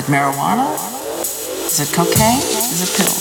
Is it marijuana? Is it cocaine? Is it pills?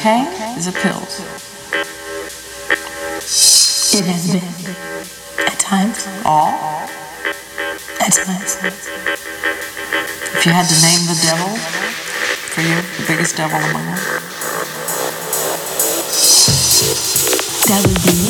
Cocaine? Is it pills? It has been. At times. All? At times. If you had to name the devil for you, the biggest devil among them, That would be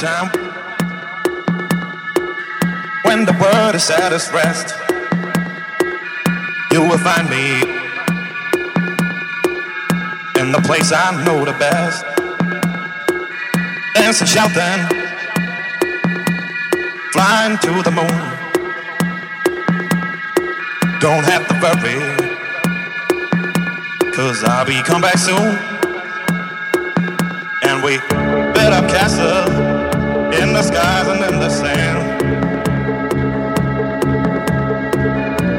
time when the world is at its rest. You will find me in the place I know the best. Dancing, shouting, flying to the moon. Don't have to worry, cause I'll be come back soon. And we build up castles in the skies and in the sand.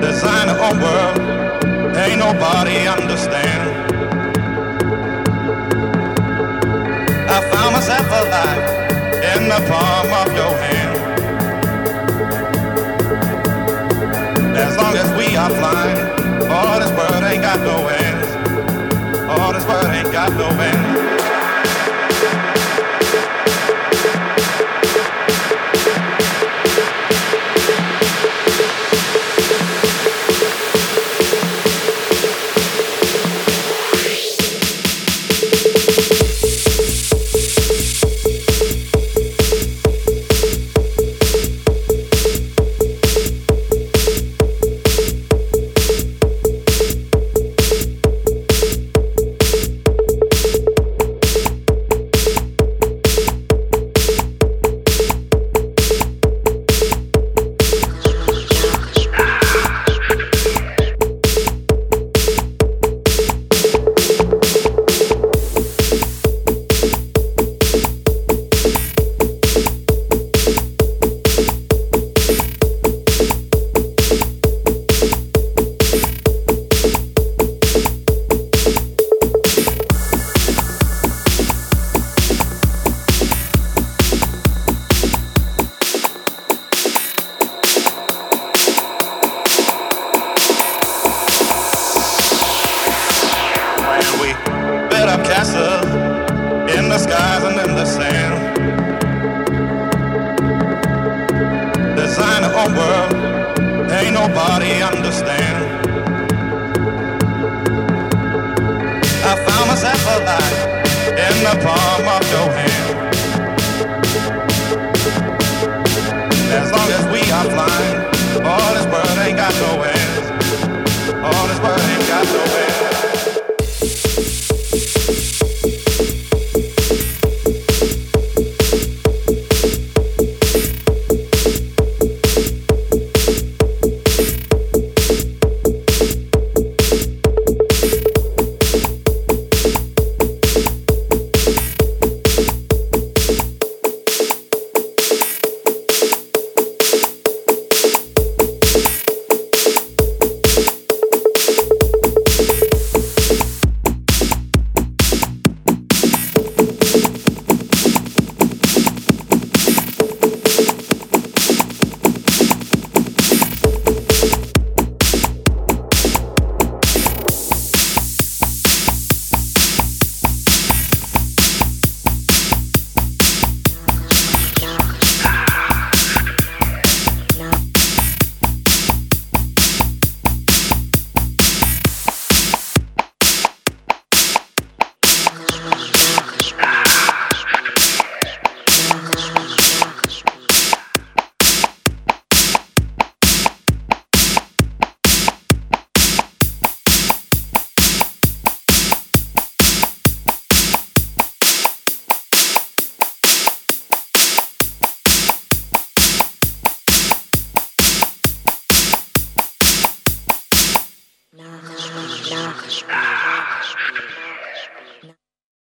Design a own world, ain't nobody understand. I found myself alive in the palm of your hand. As long as we are flying, all this world ain't got no end. All this world ain't got no end.